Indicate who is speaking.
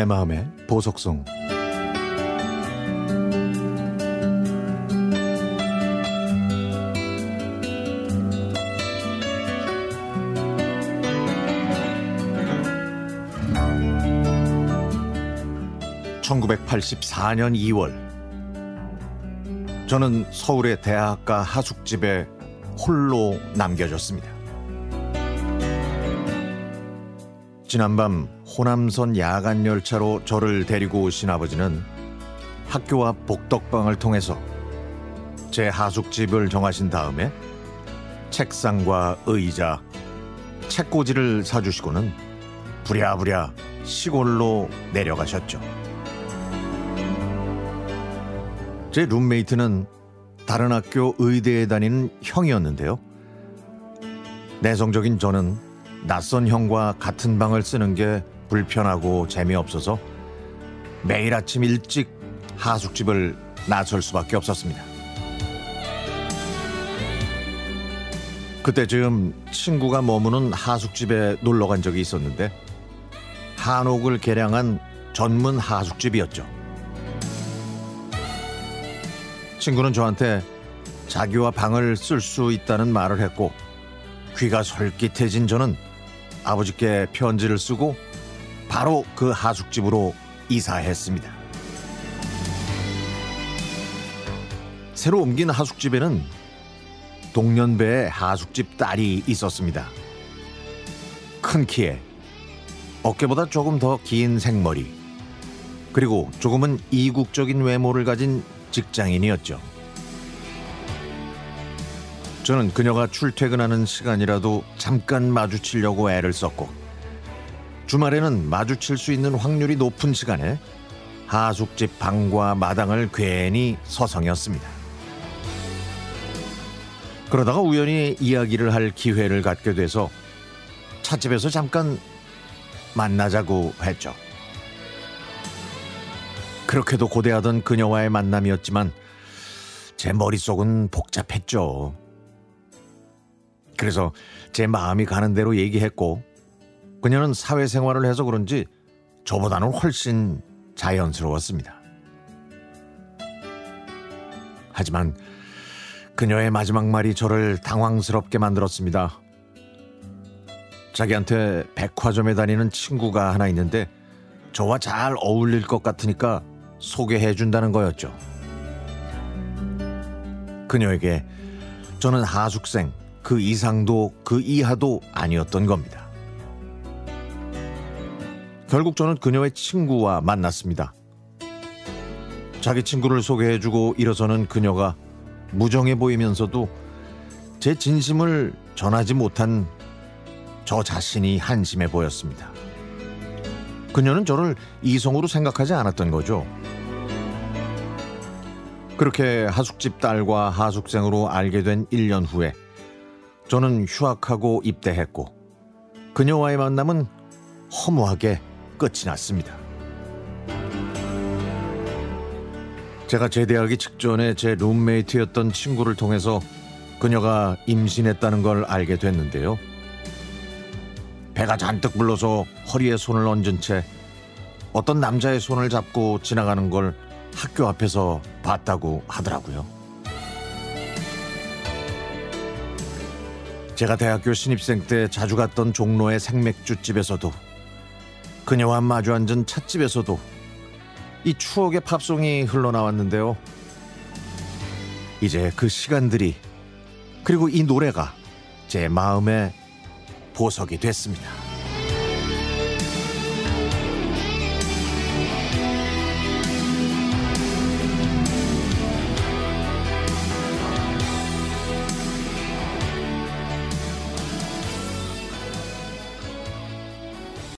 Speaker 1: 내 마음의 보석송 (1984년 2월) 저는 서울의 대학가 하숙집에 홀로 남겨졌습니다. 지난밤 호남선 야간 열차로 저를 데리고 오신 아버지는 학교 앞 복덕방을 통해서 제 하숙집을 정하신 다음에 책상과 의자, 책꽂이를 사주시고는 부랴부랴 시골로 내려가셨죠. 제 룸메이트는 다른 학교 의대에 다니는 형이었는데요. 내성적인 저는 낯선 형과 같은 방을 쓰는 게 불편하고 재미없어서 매일 아침 일찍 하숙집을 나설 수밖에 없었습니다. 그때쯤 친구가 머무는 하숙집에 놀러 간 적이 있었는데 한옥을 개량한 전문 하숙집이었죠. 친구는 저한테 자기와 방을 쓸 수 있다는 말을 했고 귀가 솔깃해진 저는 아버지께 편지를 쓰고 바로 그 하숙집으로 이사했습니다. 새로 옮긴 하숙집에는 동년배의 하숙집 딸이 있었습니다. 큰 키에 어깨보다 조금 더 긴 생머리 그리고 조금은 이국적인 외모를 가진 직장인이었죠. 저는 그녀가 출퇴근하는 시간이라도 잠깐 마주치려고 애를 썼고 주말에는 마주칠 수 있는 확률이 높은 시간에 하숙집 방과 마당을 괜히 서성였습니다. 그러다가 우연히 이야기를 할 기회를 갖게 돼서 찻집에서 잠깐 만나자고 했죠. 그렇게도 고대하던 그녀와의 만남이었지만 제 머릿속은 복잡했죠. 그래서 제 마음이 가는 대로 얘기했고 그녀는 사회생활을 해서 그런지 저보다는 훨씬 자연스러웠습니다. 하지만 그녀의 마지막 말이 저를 당황스럽게 만들었습니다. 자기한테 백화점에 다니는 친구가 하나 있는데 저와 잘 어울릴 것 같으니까 소개해 준다는 거였죠. 그녀에게 저는 하숙생, 그 이상도 그 이하도 아니었던 겁니다. 결국 저는 그녀의 친구와 만났습니다. 자기 친구를 소개해주고 일어서는 그녀가 무정해 보이면서도 제 진심을 전하지 못한 저 자신이 한심해 보였습니다. 그녀는 저를 이성으로 생각하지 않았던 거죠. 그렇게 하숙집 딸과 하숙생으로 알게 된 1년 후에 저는 휴학하고 입대했고 그녀와의 만남은 허무하게 끝이 났습니다. 제가 제대하기 직전에 제 룸메이트였던 친구를 통해서 그녀가 임신했다는 걸 알게 됐는데요. 배가 잔뜩 불러서 허리에 손을 얹은 채 어떤 남자의 손을 잡고 지나가는 걸 학교 앞에서 봤다고 하더라고요. 제가 대학교 신입생 때 자주 갔던 종로의 생맥주집에서도 그녀와 마주 앉은 찻집에서도 이 추억의 팝송이 흘러나왔는데요. 이제 그 시간들이 그리고 이 노래가 제 마음에 보석이 됐습니다.